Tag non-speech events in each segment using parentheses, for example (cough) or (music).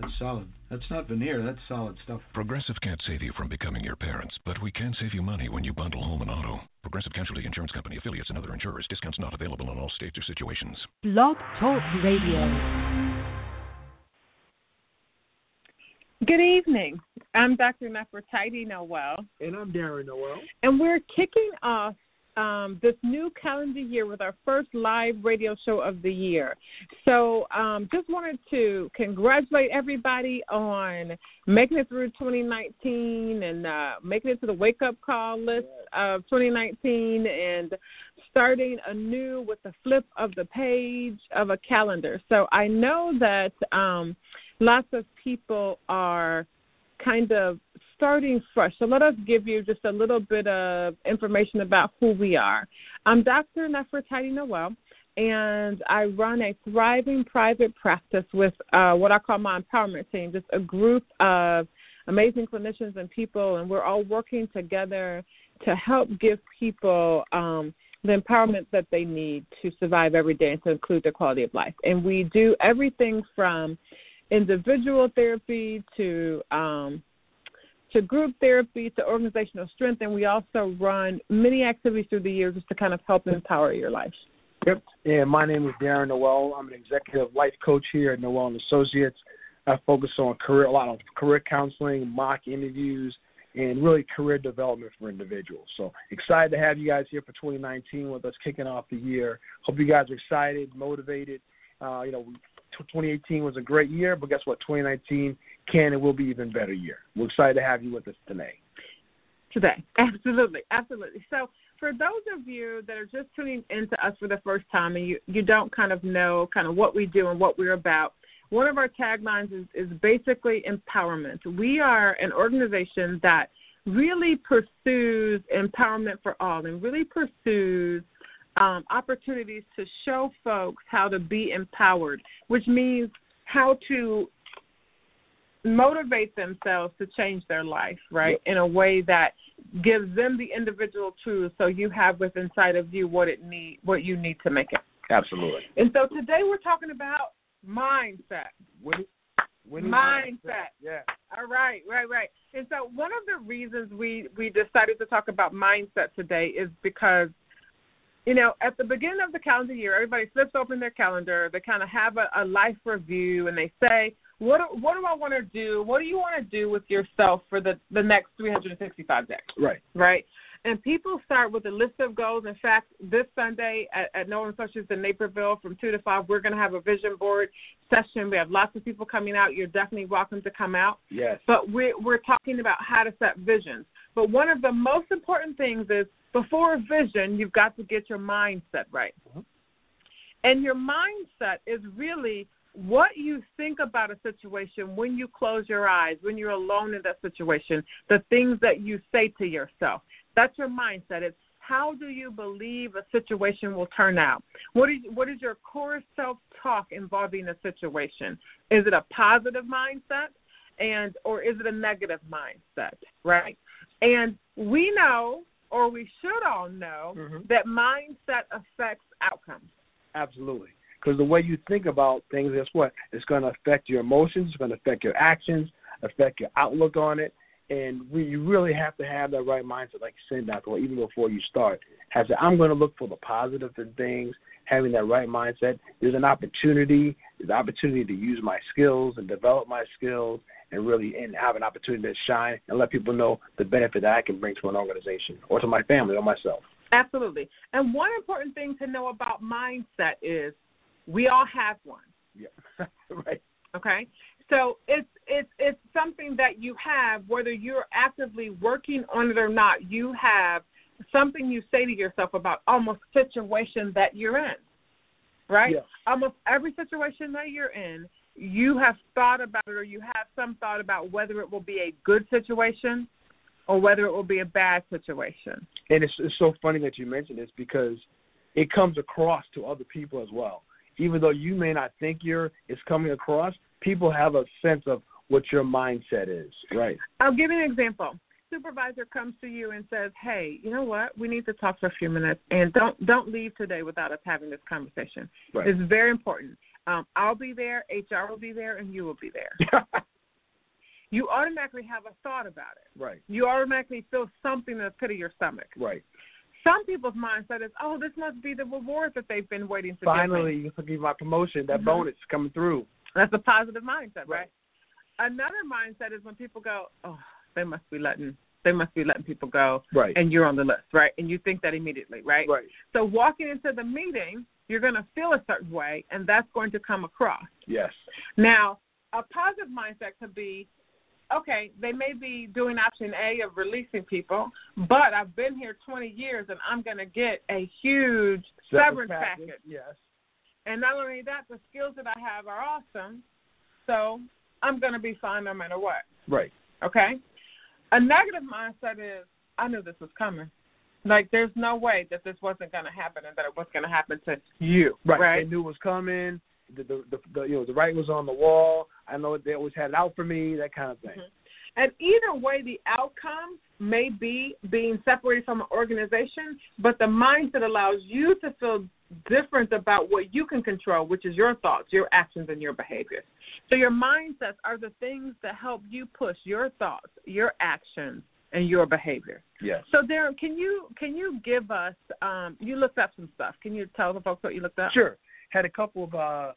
That's solid. That's not veneer. That's solid stuff. Progressive can't save you from becoming your parents, but we can save you money when you bundle home and auto. Progressive Casualty Insurance Company affiliates and other insurers. Discounts not available in all states or situations. Blog Talk Radio. Good evening. I'm Dr. Nefertiti Noel, And I'm Darren Noel. and we're kicking off um, this new calendar year with our first live radio show of the year. So, um, just wanted to congratulate everybody on making it through 2019 and uh, making it to the wake up call list of 2019 and starting anew with the flip of the page of a calendar. So, I know that um, lots of people are kind of starting fresh. So let us give you just a little bit of information about who we are. I'm Dr. Nefertiti Noel, and I run a thriving private practice with uh, what I call my empowerment team, just a group of amazing clinicians and people, and we're all working together to help give people um, the empowerment that they need to survive every day and to include their quality of life. And we do everything from individual therapy to um, to group therapy to organizational strength, and we also run many activities through the year just to kind of help empower your life. Yep. And my name is Darren Noel. I'm an executive life coach here at Noel and Associates. I focus on career, a lot of career counseling, mock interviews, and really career development for individuals. So excited to have you guys here for 2019 with us kicking off the year. Hope you guys are excited, motivated. Uh, you know, 2018 was a great year, but guess what? 2019 can and will be even better year. We're excited to have you with us today. today. (laughs) Absolutely, absolutely. So, for those of you that are just tuning into us for the first time and you you don't kind of know kind of what we do and what we're about, one of our taglines is, is basically empowerment. We are an organization that really pursues empowerment for all and really pursues um, opportunities to show folks how to be empowered, which means how to motivate themselves to change their life, right, in a way that gives them the individual tools so you have within inside of you what it need what you need to make it. Absolutely. And so today we're talking about mindset. Winning, winning Mindset. Yeah. All right, right, right. And so one of the reasons we we decided to talk about mindset today is because you know, at the beginning of the calendar year, everybody flips open their calendar. They kind of have a, a life review, and they say, "What do- what do I want to do? What do you want to do with yourself for the the next 365 days?" Right. right? And people start with a list of goals. In fact, this Sunday at, at Noel and Associates in Naperville from 2 to 5, we're going to have a vision board session. We have lots of people coming out. You're definitely welcome to come out. Yes. But we're, we're talking about how to set visions. But one of the most important things is before a vision, you've got to get your mindset right. Mm-hmm. And your mindset is really what you think about a situation when you close your eyes, when you're alone in that situation, the things that you say to yourself. That's your mindset. It's how do you believe a situation will turn out? What is what is your core self talk involving a situation? Is it a positive mindset and or is it a negative mindset, right? And we know or we should all know Mhm. that mindset affects outcomes. Absolutely. Because the way you think about things, guess what? It's going to affect your emotions. It's going to affect your actions, affect your outlook on it. And we, you really have to have that right mindset, like you said, Dr. Well, even before you start. Have to, I'm going to look for the positive in things, having that right mindset. There's an opportunity. There's an opportunity to use my skills and develop my skills and really and have an opportunity to shine and let people know the benefit that I can bring to an organization or to my family or myself. Absolutely. And one important thing to know about mindset is we all have one. Yeah. (laughs) right. Okay? So it's it's it's something that you have whether you're actively working on it or not, you have something you say to yourself about almost situation that you're in. Right? Yeah. Almost every situation that you're in, you have thought about it or you have some thought about whether it will be a good situation or whether it will be a bad situation. And it's, it's so funny that you mentioned this because it comes across to other people as well. Even though you may not think you're it's coming across, people have a sense of what your mindset is. Right. I'll give you an example. Supervisor comes to you and says, "Hey, you know what? We need to talk for a few minutes, and don't don't leave today without us having this conversation. Right. It's very important. Um, I'll be there, HR will be there, and you will be there. (laughs) you automatically have a thought about it. right. You automatically feel something in the pit of your stomach. Right. Some people's mindset is, "Oh, this must be the reward that they've been waiting to give me." Finally, you can give my promotion. That Mhm. bonus is coming through. That's a positive mindset, right? Right. Another mindset is when people go, "Oh, they must be letting they must be letting people go," Right. and you're on the list, right? And you think that immediately, right? right. So walking into the meeting, you're going to feel a certain way, and that's going to come across. Yes. Now, a positive mindset could be, okay, they may be doing option A of releasing people, but I've been here 20 years, and I'm going to get a huge severance package. Yes. And not only that, the skills that I have are awesome, so I'm going to be fine no matter what. Right. Okay? A negative mindset is, I knew this was coming. Like, there's no way that this wasn't going to happen and that it was going to happen to you. Right. Right. They knew it was coming. The, the, the, the you know the writing was on the wall. I know they always had it out for me. That kind of thing. Mhm. And either way, the outcome may be being separated from an organization, but the mindset allows you to feel different about what you can control, which is your thoughts, your actions, and your behaviors. So your mindsets are the things that help you push your thoughts, your actions, and your behavior. Yes. So Darren, can you can you give us? Um, you looked up some stuff. Can you tell the folks what you looked up? Sure. Had a couple of uh,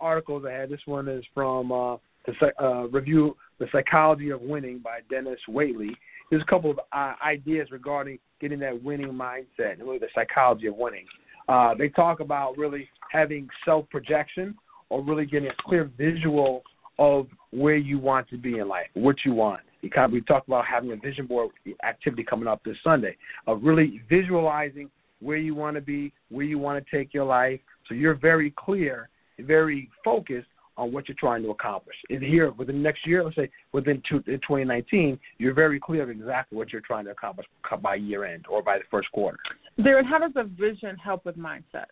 articles I had. This one is from uh, the uh, review the psychology of winning by Dennis Waitley. There's a couple of uh, ideas regarding getting that winning mindset and really the psychology of winning. Uh, they talk about really having self projection or really getting a clear visual of where you want to be in life, what you want. We kind of, we talked about having a vision board activity coming up this Sunday of really visualizing where you want to be, where you want to take your life. So you're very clear, very focused on what you're trying to accomplish. And here, within the next year, let's say within two, 2019, you're very clear of exactly what you're trying to accomplish by year end or by the first quarter. Darren, how does a vision help with mindset?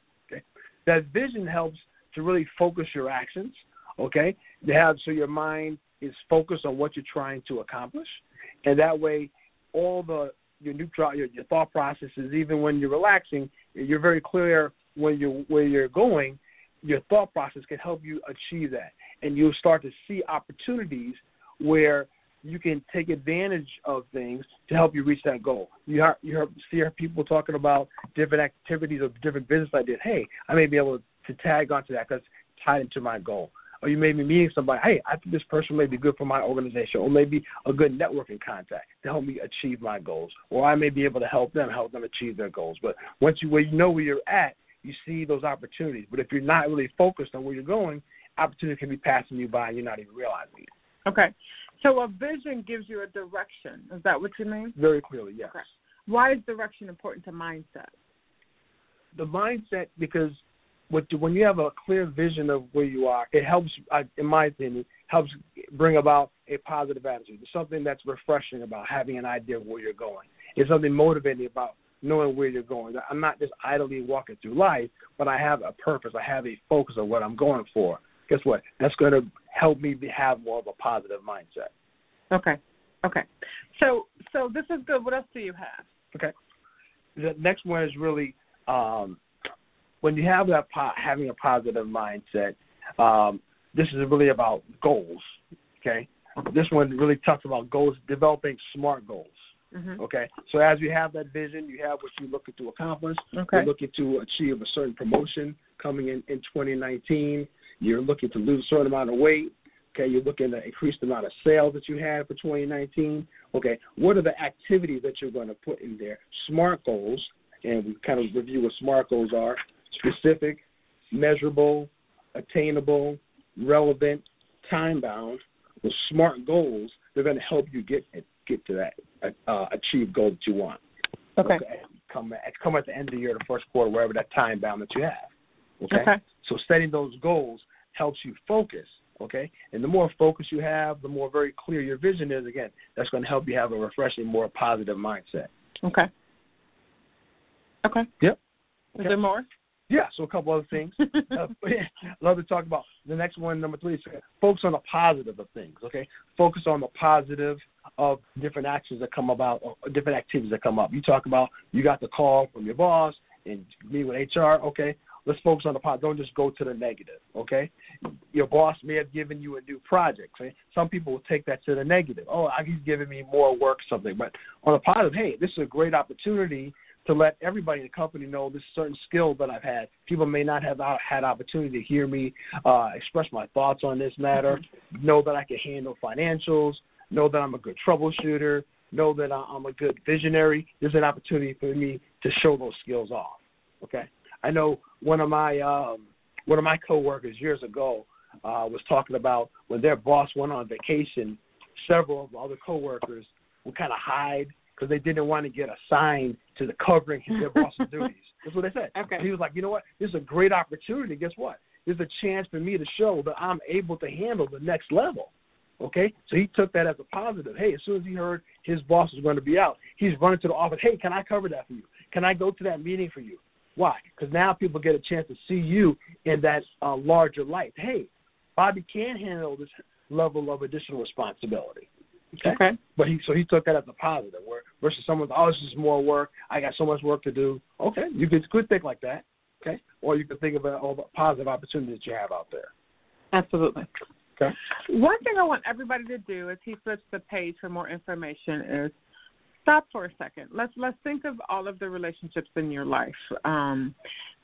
That vision helps to really focus your actions, okay? To have so your mind is focused on what you're trying to accomplish, and that way, all the your your, your thought processes, even when you're relaxing, you're very clear when you're where you're going. Your thought process can help you achieve that, and you'll start to see opportunities where you can take advantage of things to help you reach that goal. You hear, you see people talking about different activities or different business ideas. Hey, I may be able to tag onto that because it's tied into my goal. Or you may be meeting somebody. Hey, I think this person may be good for my organization, or maybe a good networking contact to help me achieve my goals. Or I may be able to help them, help them achieve their goals. But once you where you know where you're at, you see those opportunities. But if you're not really focused on where you're going, opportunity can be passing you by and you're not even realizing it. Okay. So a vision gives you a direction. Is that what you mean? Very clearly, yes. Okay. Why is direction important to mindset? The mindset, because with, when you have a clear vision of where you are, it helps, in my opinion, helps bring about a positive attitude. There's something that's refreshing about having an idea of where you're going. It's something motivating about knowing where you're going. I'm not just idly walking through life, but I have a purpose. I have a focus of what I'm going for. Guess what? That's going to help me be, have more of a positive mindset. Okay. Okay. So so this is good. What else do you have? Okay. The next one is really um, when you have that po- having a positive mindset. Um, this is really about goals. Okay. This one really talks about goals, developing smart goals. Mm-hmm. Okay. So as you have that vision, you have what you're looking to accomplish. Okay. You're looking to achieve a certain promotion coming in in 2019. You're looking to lose a certain amount of weight. Okay, you're looking to increase the amount of sales that you have for 2019. Okay, what are the activities that you're going to put in there? SMART goals, and we kind of review what SMART goals are: specific, measurable, attainable, relevant, time bound. With SMART goals, they're going to help you get get to that uh, achieve goal that you want. Okay. Come at, come at the end of the year, the first quarter, wherever that time bound that you have. Okay. Okay. So setting those goals helps you focus. Okay. And the more focus you have, the more very clear your vision is. Again, that's going to help you have a refreshing, more positive mindset. Okay. Okay. Yep. Is there more? Yeah, so a couple other things. (laughs) uh, (laughs) love to talk about the next one. Number three is focus on the positive of things. Okay, focus on the positive of different actions that come about, or different activities that come up. You talk about you got the call from your boss and me with HR. Okay, let's focus on the positive. Don't just go to the negative. Okay, your boss may have given you a new project. Okay? Some people will take that to the negative. Oh, he's giving me more work, something. But on the positive, hey, this is a great opportunity to let everybody in the company know this certain skill that I've had. People may not have had opportunity to hear me uh, express my thoughts on this matter, know that I can handle financials, know that I'm a good troubleshooter, know that I'm a good visionary. There's an opportunity for me to show those skills off. Okay, I know one of my um, one of my coworkers years ago uh, was talking about when their boss went on vacation, several of the other coworkers would kind of hide because they didn't want to get assigned to the covering their boss's (laughs) duties. That's what they said. Okay. And he was like, you know what? This is a great opportunity. Guess what? This is a chance for me to show that I'm able to handle the next level. Okay, so he took that as a positive. Hey, as soon as he heard his boss was going to be out, he's running to the office. Hey, can I cover that for you? Can I go to that meeting for you? Why? Because now people get a chance to see you in that uh, larger light. Hey, Bobby can handle this level of additional responsibility. Okay? Okay. But he so he took that as a positive, where versus someone's oh, it's just more work. I got so much work to do. Okay, you could could think like that. Okay, or you could think about all the positive opportunities that you have out there. Absolutely. Okay. One thing I want everybody to do as he flips the page for more information is stop for a second. Let's let's think of all of the relationships in your life, um,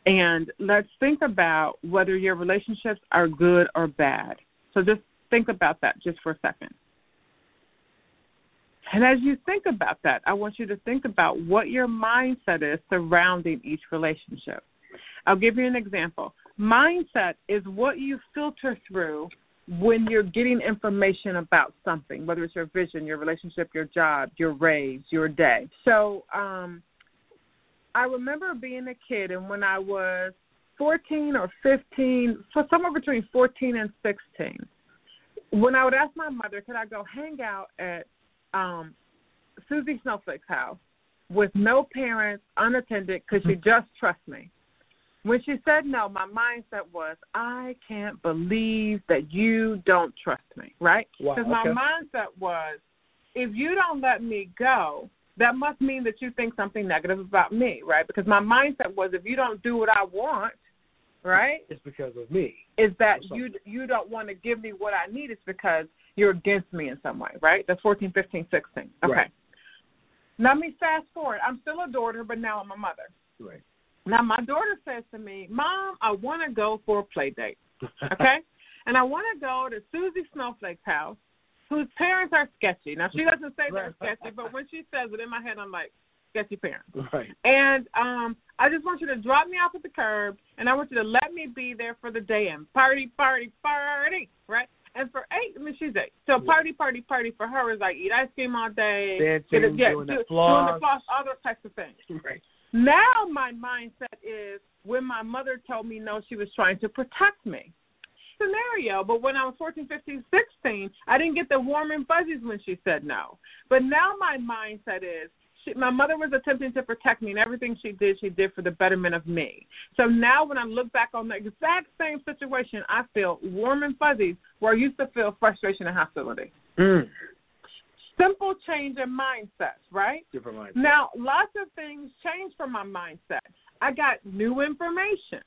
and let's think about whether your relationships are good or bad. So just think about that just for a second. And as you think about that, I want you to think about what your mindset is surrounding each relationship. I'll give you an example. Mindset is what you filter through when you're getting information about something, whether it's your vision, your relationship, your job, your raise, your day. So, um, I remember being a kid, and when I was 14 or 15, so somewhere between 14 and 16, when I would ask my mother, could I go hang out at um, Susie Snowflake's house with no parents, unattended, because she just trusts me. When she said no, my mindset was, I can't believe that you don't trust me, right? Wow, Because okay. my mindset was, if you don't let me go, that must mean that you think something negative about me, right? Because my mindset was, if you don't do what I want, right, It's because of me. is that you you don't want to give me what I need. It's because you're against me in some way, right? That's 14, 15, 16. Okay. Right. Let me fast forward. I'm still a daughter, but now I'm a mother. Right. Now my daughter says to me, "Mom, I want to go for a play date." Okay, (laughs) and I want to go to Susie Snowflake's house, whose parents are sketchy. Now she doesn't say they're sketchy, but when she says it in my head, I'm like, sketchy parents. Right. And um, I just want you to drop me off at the curb, and I want you to let me be there for the day and party, party, party, right? And for she's eight. So party, party, party for her is like eat ice cream all day, Dancing, get a- yeah, doing the floss. doing the floss, all those types of things. (laughs) Right. Now my mindset is when my mother told me no, she was trying to protect me. Scenario, but when I was 14, 15, 16, I didn't get the warm and fuzzies when she said no. But now my mindset is she, my mother was attempting to protect me, and everything she did, she did for the betterment of me. So now when I look back on the exact same situation, I feel warm and fuzzies where I used to feel frustration and hostility. Mm. Simple change in mindsets, right? Different mindset. Now, lots of things changed from my mindset. I got new information.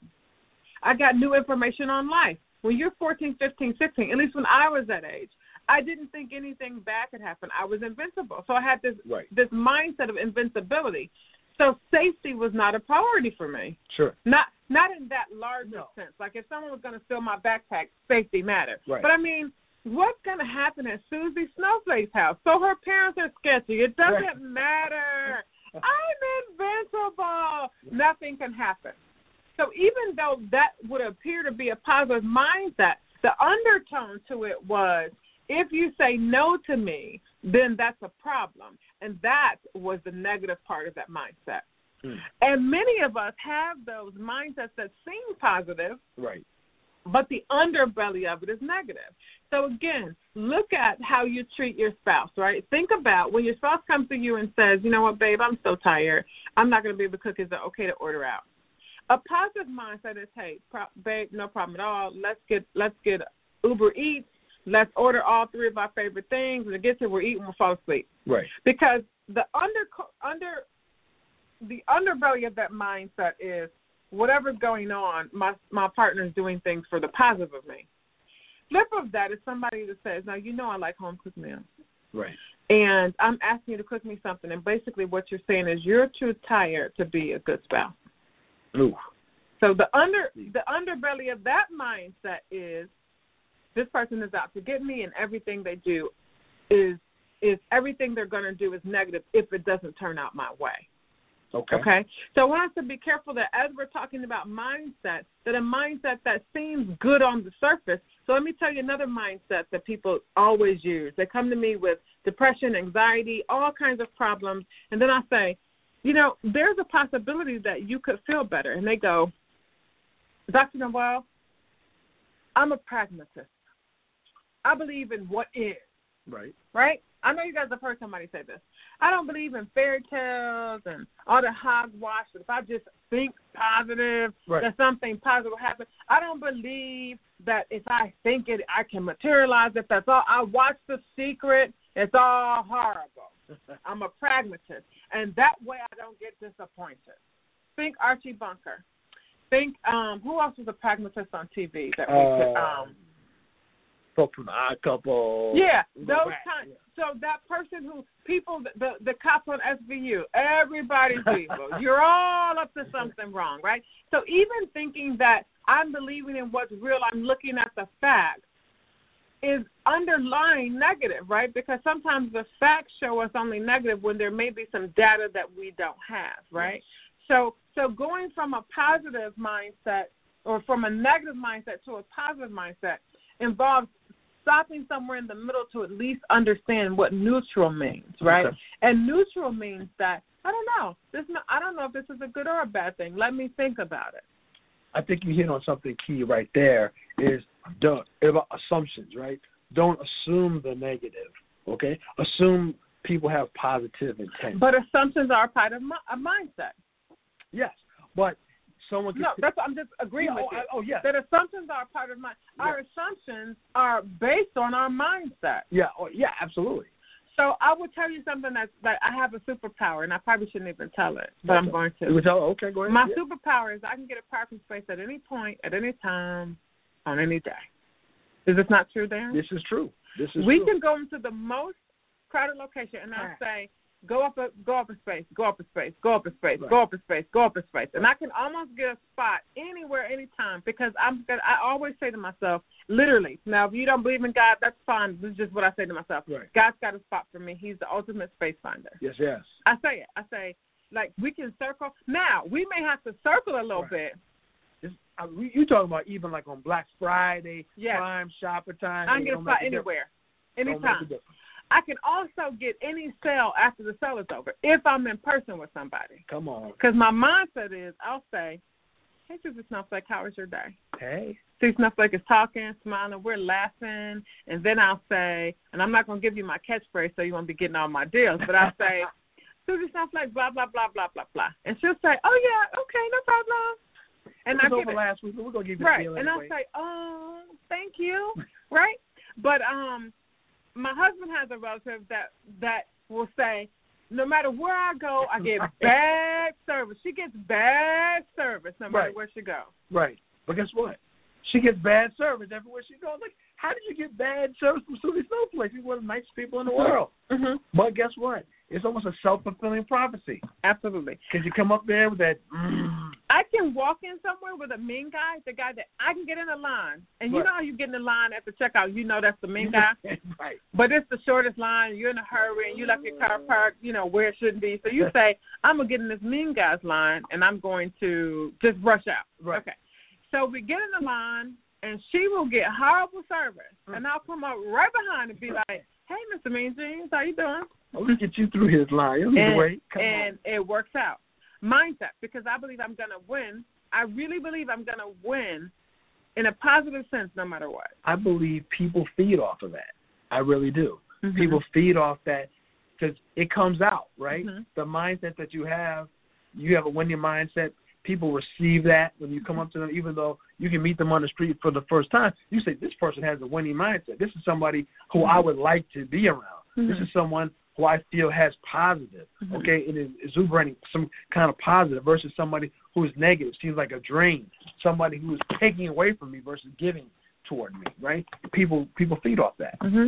I got new information on life. When you're 14, 15, 16, at least when I was that age, I didn't think anything bad could happen. I was invincible. So I had this Right. this mindset of invincibility. So safety was not a priority for me. Sure. Not not in that larger No. sense. Like if someone was going to steal my backpack, safety mattered. Right. But I mean, what's going to happen at Susie Snowflake's house? So her parents are sketchy. It doesn't Right. matter. (laughs) I'm invincible. Nothing can happen. So even though that would appear to be a positive mindset, the undertone to it was if you say no to me, then that's a problem. And that was the negative part of that mindset. Mm. And many of us have those mindsets that seem positive, Right. but the underbelly of it is negative. So again, look at how you treat your spouse, right? Think about when your spouse comes to you and says, "You know what, babe, I'm so tired. I'm not going to be able to cook. Is it okay to order out?" A positive mindset is, "Hey, pro- babe, no problem at all. Let's get let's get Uber Eats. Let's order all three of our favorite things. When it gets here, we're eating, we'll fall asleep." Right. Because the under under the underbelly of that mindset is whatever's going on, my my partner's doing things for the positive of me. Flip of that is somebody that says, "Now you know I like home cooked meals, Right. and I'm asking you to cook me something." And basically, what you're saying is you're too tired to be a good spouse. Ooh. So the under the underbelly of that mindset is this person is out to get me, and everything they do is is everything they're going to do is negative if it doesn't turn out my way. Okay. Okay. So I want us to be careful that as we're talking about mindset, that a mindset that seems good on the surface. So let me tell you another mindset that people always use. They come to me with depression, anxiety, all kinds of problems, and then I say, you know, there's a possibility that you could feel better. And they go, Dr. Noel, I'm a pragmatist. I believe in what is Right. right? I know you guys have heard somebody say this. I don't believe in fairy tales and all the hogwash. But if I just think positive, Right. that something positive will happen. I don't believe that if I think it, I can materialize it. That's all. I watch The Secret. It's all horrible. (laughs) I'm a pragmatist, and that way I don't get disappointed. Think Archie Bunker. Think um who else was a pragmatist on TV that we could Uh, um Folk from the Odd Couple. yeah, those back, kind. yeah. So that person who people, the the cops on SVU, everybody's (laughs) evil. You're all up to something wrong, right? So even thinking that I'm believing in what's real, I'm looking at the facts, is underlying negative, right? Because sometimes the facts show us only negative when there may be some data that we don't have, right? So so going from a positive mindset or from a negative mindset to a positive mindset involves stopping somewhere in the middle to at least understand what neutral means, right? Okay. And neutral means that I don't know. This no, I don't know if this is a good or a bad thing. Let me think about it. I think you hit on something key right there. Is don't about uh, assumptions, right? Don't assume the negative. Okay. Assume people have positive intent. But assumptions are part of mi- a mindset. yes, but someone. Can No, that's I'm just agreeing yeah, with oh, you. I- oh yeah. That assumptions are a part of my. Our assumptions are based on our mindset. Yeah. Oh, yeah. Absolutely. So I will tell you something that's that I have a superpower, and I probably shouldn't even tell it, but I'm going to. would tell- okay. Go ahead. My yeah. superpower is I can get a parking space at any point, at any time, on any day. Is this not true, Darren? This is true. This is we true. can go into the most crowded location, and I'll say, go up a go up a space, go up a space, go up a space, Right. go up a space, go up a space, and I can almost get a spot anywhere, anytime because I'm gonna. I always say to myself, literally. Now, if you don't believe in God, that's fine. This is just what I say to myself. Right. God's got a spot for me. He's the ultimate space finder. Yes. Yes. I say it. I say like we can circle. Now we may have to circle a little Right. bit. It's, I, you talking about even like on Black Friday, Yes. Prime Shopper time? I can get a spot anywhere, Don't make a anytime. I can also get any sale after the sale is over if I'm in person with somebody. Come on. Because my mindset is, I'll say, "Hey, Susie Snowflake, how was your day?" Hey. Susie Snowflake is talking, smiling, we're laughing, and then I'll say, and I'm not gonna give you my catchphrase, so you won't be getting all my deals, but I'll say, (laughs) Susie Snowflake, blah blah blah blah blah blah, and she'll say, "Oh yeah, okay, no problem," and I give over it last week, but we're gonna give you right, and anyway. I'll say, "Oh, thank you," right? But um, my husband has a relative that that will say, no matter where I go, I get bad service. She gets bad service no matter Right. where she goes. Right. But guess what? She gets bad service everywhere she goes. Like, how did you get bad service from Susie Snowflake? She's one of the nicest people in the world. Mm-hmm. But guess what? It's almost a self fulfilling prophecy. Absolutely. Because you come up there with that. Mm, I can walk in somewhere with a mean guy, the guy that I can get in a line, and you know how you get in the line at the checkout, you know that's the mean guy. (laughs) right. But it's the shortest line. You're in a hurry, and you left your car parked, you know, where it shouldn't be. So you (laughs) say, "I'm gonna get in this mean guy's line, and I'm going to just rush out." Right. Okay. So we get in the line, and she will get horrible service, Mm. and I'll come up right behind and be like, "Hey, Mr. Mean Jeans, how you doing?" I'll get you through his line. You don't need to and, wait. Come and it works out. Mindset, because I believe I'm gonna win. I really believe I'm gonna win in a positive sense, no matter what. I believe people feed off of that. I really do. Mhm. People feed off that because it comes out, right? Mhm. The mindset that you have, you have a winning mindset. People receive that when you come Mm-hmm. up to them, even though you can meet them on the street for the first time. You say, This person has a winning mindset. This is somebody who I would like to be around. This Mhm. is someone who I feel has positive, Mhm. okay, it is exuberating some kind of positive versus somebody who is negative, seems like a drain, somebody who is taking away from me versus giving toward me, right? People people feed off that. hmm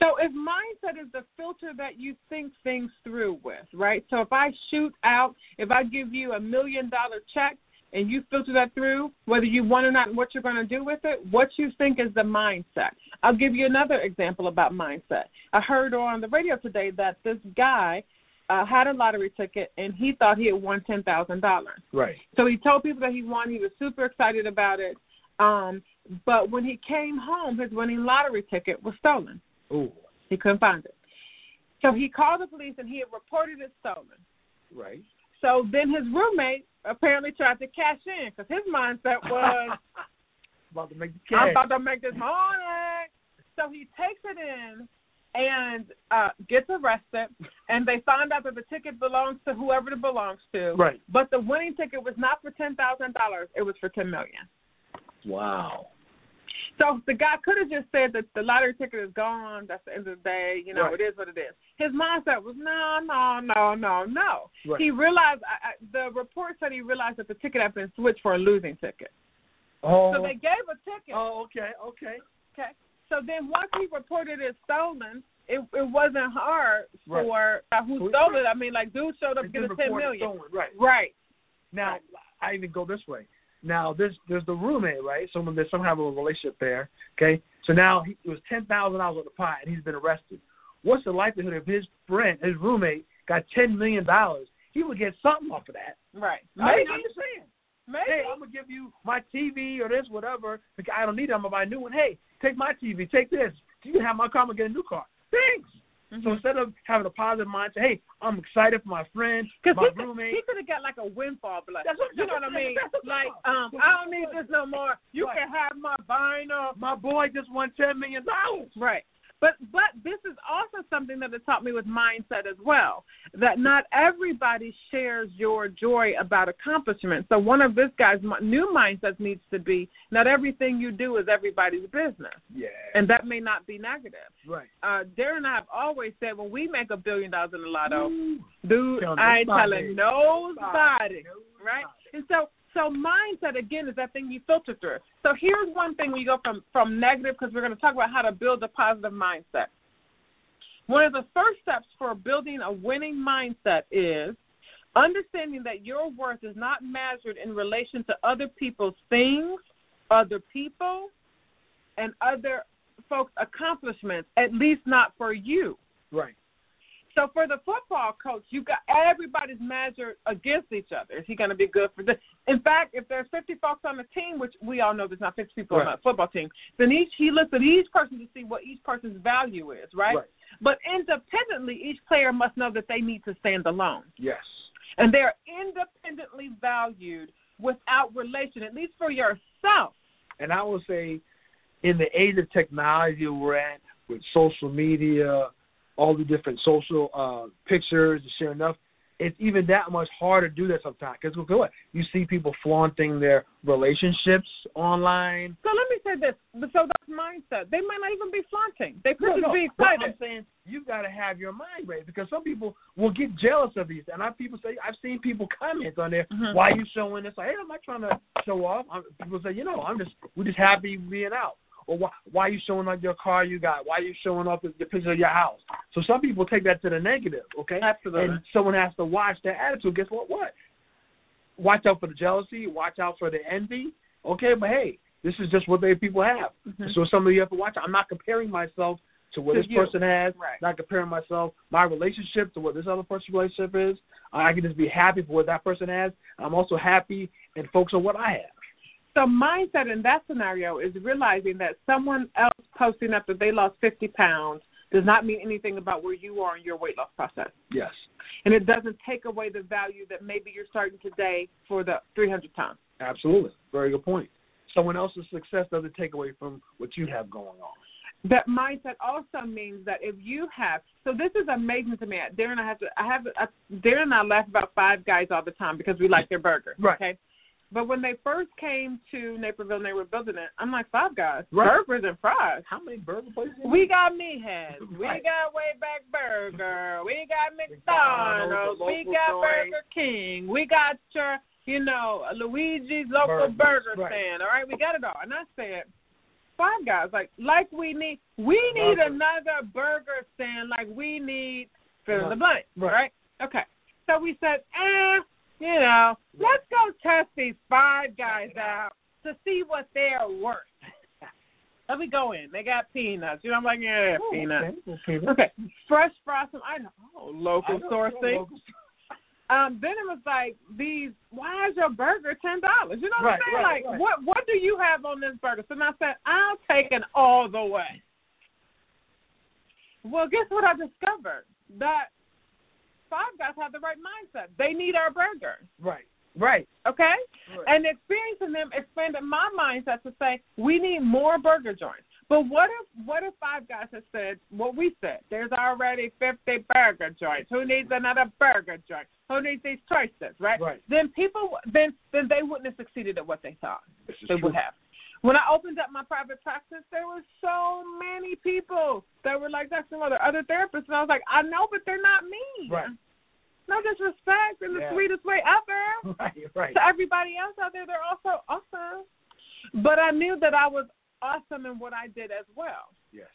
So if mindset is the filter that you think things through with, right? So if I shoot out, if I give you a million dollar check and you filter that through, whether you want or not, and what you're going to do with it, what you think is the mindset. I'll give you another example about mindset. I heard on the radio today that this guy uh, had a lottery ticket and he thought he had won ten thousand dollars. Right. So he told people that he won. He was super excited about it. Um, but when he came home, his winning lottery ticket was stolen. Ooh. He couldn't find it. So he called the police and he had reported it stolen. Right. So then his roommate apparently tried to cash in because his mindset (laughs) was, about to make the I'm about to make this money. So he takes it in and uh gets arrested and they find out that the ticket belongs to whoever it belongs to. Right. But the winning ticket was not for ten thousand dollars, it was for ten million. Wow. So the guy could have just said that the lottery ticket is gone. That's the end of the day. You know, Right. it is what it is. His mindset was no, no, no, no, no. Right. He realized. I, I, the report said he realized that the ticket had been switched for a losing ticket. Oh. So they gave a ticket. oh, okay, okay. Okay. So then once he reported it stolen, it it wasn't hard Right. for uh, who stole it. I mean, like dude showed up to get a ten million. stolen, Right. Right. Now, I even go this way. Now, there's there's the roommate, right? Someone there's some kind of a relationship there. Okay, so now he, it was ten thousand dollars on the pot, and he's been arrested. What's the likelihood if his friend, his roommate, got ten million dollars? He would get something off of that. Right. I Maybe. I'm just saying. Maybe. Hey, I'm gonna give you my TV or this, whatever. Because I don't need it. I'm gonna buy a new one. Hey, take my TV. Take this. You can have my car. I'm gonna get a new car. Thanks. Mm-hmm. So instead of having a positive mindset, hey, I'm excited for my friend, my he, could- roommate. he could have got like a windfall, but like, That's what- you know what I mean? Like, um, I don't need this no more. You Right. can have my vinyl. my boy just won ten million dollars. Right. But but this is also something that it taught me with mindset as well. That not everybody shares your joy about accomplishment. So one of this guy's new mindsets needs to be not everything you do is everybody's business, Yeah. and that may not be negative. right. Uh, Darren and I have always said when we make a billion dollars in the lotto, Ooh. dude, I ain't telling nobody. Nobody. right? And so, so mindset again is that thing you filter through. So here's one thing we go from from negative, because we're going to talk about how to build a positive mindset. One of the first steps for building a winning mindset is understanding that your worth is not measured in relation to other people's things, other people, and other folks' accomplishments. At least not for you. Right. So for the football coach, you got everybody's measured against each other. Is he going to be good for this? In fact, if there's 50 folks on the team, which we all know there's not 50 people on Right. a football team, then each he looks at each person to see what each person's value is, right? Right. But independently, each player must know that they need to stand alone, Yes. and they're independently valued without relation, at least for yourself. And I will say, in the age of technology we're at, with social media, all the different social uh, pictures and sharing stuff, it's even that much harder to do that sometimes. Because look what you see people flaunting their relationships online. So let me say this. So that's mindset. They might not even be flaunting. They could No, just no, be but excited. I'm saying you've got to have your mind right because some people will get jealous of these, and I people say I've seen people comment on there. Mhm. Why are you showing this? Like, hey, I'm not trying to show off. I'm, people say, you know, I'm just we're just happy being out. Or why why are you showing off your car you got? Why are you showing off the, the picture of your house? So some people take that to the negative. Okay, Absolutely. and someone has to watch their attitude. Guess what? What? Watch out for the jealousy. Watch out for the envy. Okay, but hey, this is just what they people have. Mhm. So some of you have to watch. I'm not comparing myself to what To this you. person has. Right. Not comparing myself, my relationship to what this other person's relationship is. I can just be happy for what that person has. I'm also happy and focus on what I have. So mindset in that scenario is realizing that someone else posting up that they lost 50 pounds does not mean anything about where you are in your weight loss process. Yes. And it doesn't take away the value that maybe you're starting today for the 300 pounds. Absolutely. Very good point. Someone else's success doesn't take away from what you have going on. That mindset also means that if you have, so this is amazing to me. Darren, I have to, I have, I, Darren and I laugh about Five Guys all the time because we like their burger. Right. Okay. But when they first came to Naperville and they were building it, I'm like, Five Guys, Right. burgers and fries. How many burger places? We got Meathead. We Right. got Wayback Burger. (laughs) We got McDonald's. We got joint. Burger King. We got your, you know, Luigi's local Burgers, burger right. stand. All right, we got it all. And I said, Five Guys, like, like we need, we need Burger. another burger stand. Like we need fill in the blank. Right. Okay. So we said, eh, you know, let's go test these Five Guys out to see what they're worth. (laughs) Let me go in. They got peanuts. You know, I'm like, yeah, Oh, peanuts. okay, okay. Okay, fresh frosting. I know, oh, local sourcing. local- Um, then it was like these. Why is your burger ten dollars? You know what Right, I'm saying? right, like, right. what what do you have on this burger? So I said, I'll take it all the way. Well, guess what I discovered? That Five Guys have the right mindset. They need our burger. Right, right. Okay? Right. And experiencing them expanded my mindset to say we need more burger joints. But what if what if Five Guys had said what we said? There's already fifty burger joints. Who needs another burger joint? Who needs these choices? Right? Right. Then people then then they wouldn't have succeeded at what they thought This is they true. would have. When I opened up my private practice, there were so many people that were like, "That's some other other therapists," and I was like, "I know, but they're not me. Right. No disrespect in the Yeah. sweetest way ever (laughs) Right, right. to everybody else out there, they're also awesome. But I knew that I was awesome in what I did as well. Yes.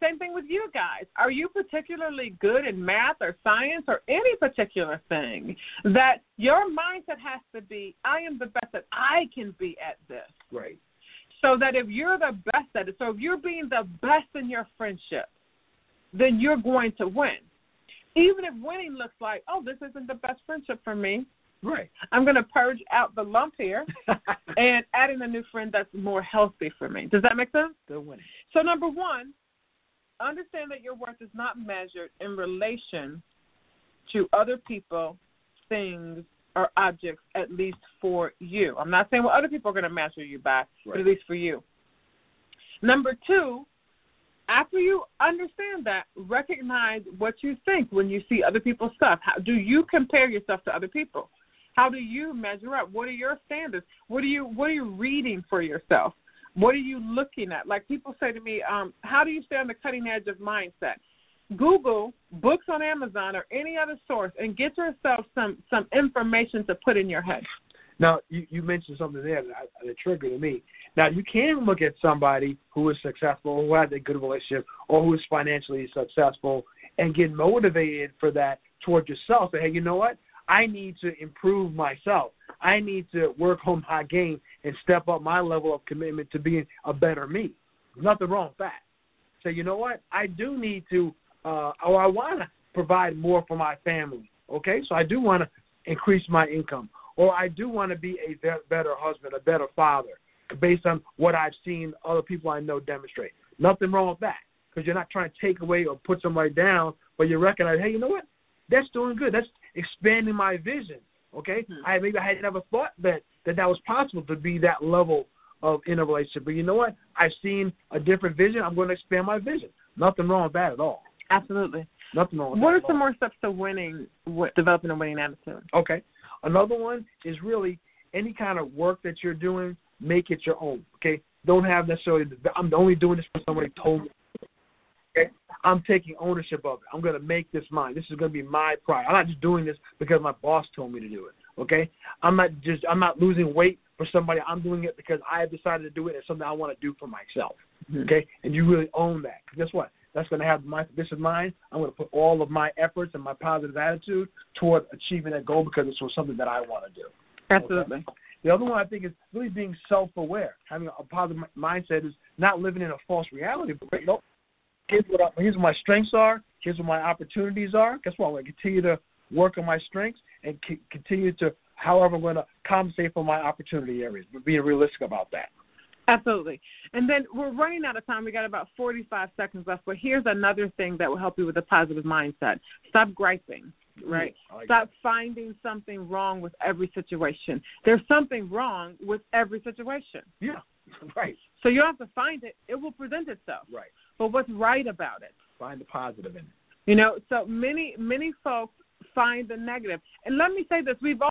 Same thing with you guys. Are you particularly good in math or science or any particular thing that your mindset has to be, I am the best that I can be at this? Right. So that if you're the best at it, so if you're being the best in your friendship, then you're going to win. Even if winning looks like, oh, this isn't the best friendship for me, Right. I'm going to purge out the lump here (laughs) and add in a new friend that's more healthy for me. Does that make sense? They're winning. So, number one, understand that your worth is not measured in relation to other people, things, or objects, at least for you. I'm not saying what other people are going to measure you by, but at least for you. Number two, after you understand that, recognize what you think when you see other people's stuff. How do you compare yourself to other people? How do you measure up? What are your standards? What are you What are you reading for yourself? What are you looking at? Like people say to me, um, how do you stay on the cutting edge of mindset? Google books on Amazon or any other source and get yourself some some information to put in your head. Now, you, you mentioned something there that, that triggered me. Now, you can look at somebody who is successful, who has a good relationship, or who is financially successful, and get motivated for that towards yourself. Say, hey, you know what? I need to improve myself. I need to work on my game and step up my level of commitment to being a better me. Nothing wrong with that. Say, you know what? I do need to, uh, or I want to provide more for my family. Okay, so I do want to increase my income, or I do want to be a be- better husband, a better father, based on what I've seen other people I know demonstrate. Nothing wrong with that, because you're not trying to take away or put somebody down, but you recognize, hey, you know what? That's doing good. That's expanding my vision. Okay, I maybe I had never thought that that that was possible to be that level of in a relationship. But you know what? I've seen a different vision. I'm going to expand my vision. Nothing wrong with that at all. Absolutely. Nothing wrong with What that. are some more steps to winning, wi- developing a winning attitude? Okay. Another one is really any kind of work that you're doing, make it your own. Okay. Don't have necessarily. The, I'm only doing this because somebody told me. Okay. I'm taking ownership of it. I'm going to make this mine. This is going to be my pride. I'm not just doing this because my boss told me to do it. Okay. I'm not just. I'm not losing weight for somebody. I'm doing it because I have decided to do it. It's something I want to do for myself. Mm-hmm. Okay. And you really own that. guess what? That's going to have my. This is mine. I'm going to put all of my efforts and my positive attitude toward achieving that goal because it's something that I want to do. Absolutely. The other one I think is really being self-aware. Having a positive mindset is not living in a false reality. But wait, no, here's what I, here's what my strengths are. Here's what my opportunities are. Guess what? I'm going to continue to work on my strengths and c- continue to, however, I'm going to compensate for my opportunity areas. But being realistic about that. Absolutely. And then we're running out of time. We got about 45 seconds left. But here's another thing that will help you with a positive mindset stop griping, right? like stop finding something wrong with every situation. There's something wrong with every situation. Yeah, (laughs) right, So you don't have to find it, it will present itself. right. But what's right about it? Find the positive in it. You know, so many many folks find the negative. And let me say this, we've all